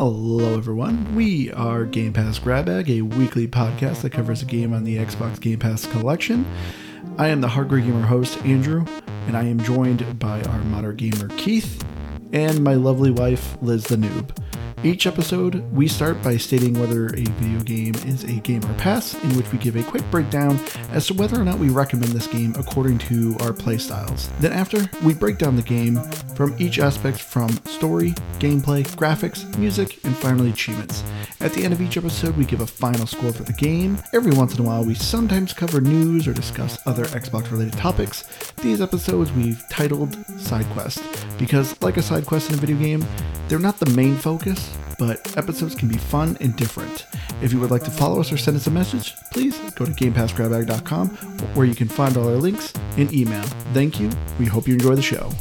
Hello, everyone. We are Game Pass Grab Bag, a weekly podcast that covers a game on the Xbox Game Pass collection. I am the Hardcore Gamer host, Andrew, and I am joined by our modern gamer, Keith, and my lovely wife, Liz the Noob. Each episode, we start by stating whether a video game is a game or pass, in which we give a quick breakdown as to whether or not we recommend this game according to our playstyles. Then, after, we break down the game from each aspect from story, gameplay, graphics, music, and finally achievements. At the end of each episode, we give a final score for the game. Every once in a while, we sometimes cover news or discuss other Xbox related topics. These episodes we've titled Side Quest because, like a side quest in a video game, they're not the main focus, but episodes can be fun and different. If you would like to follow us or send us a message, please go to GamePassGrabBag.com where you can find all our links and email. Thank you. We hope you enjoy the show.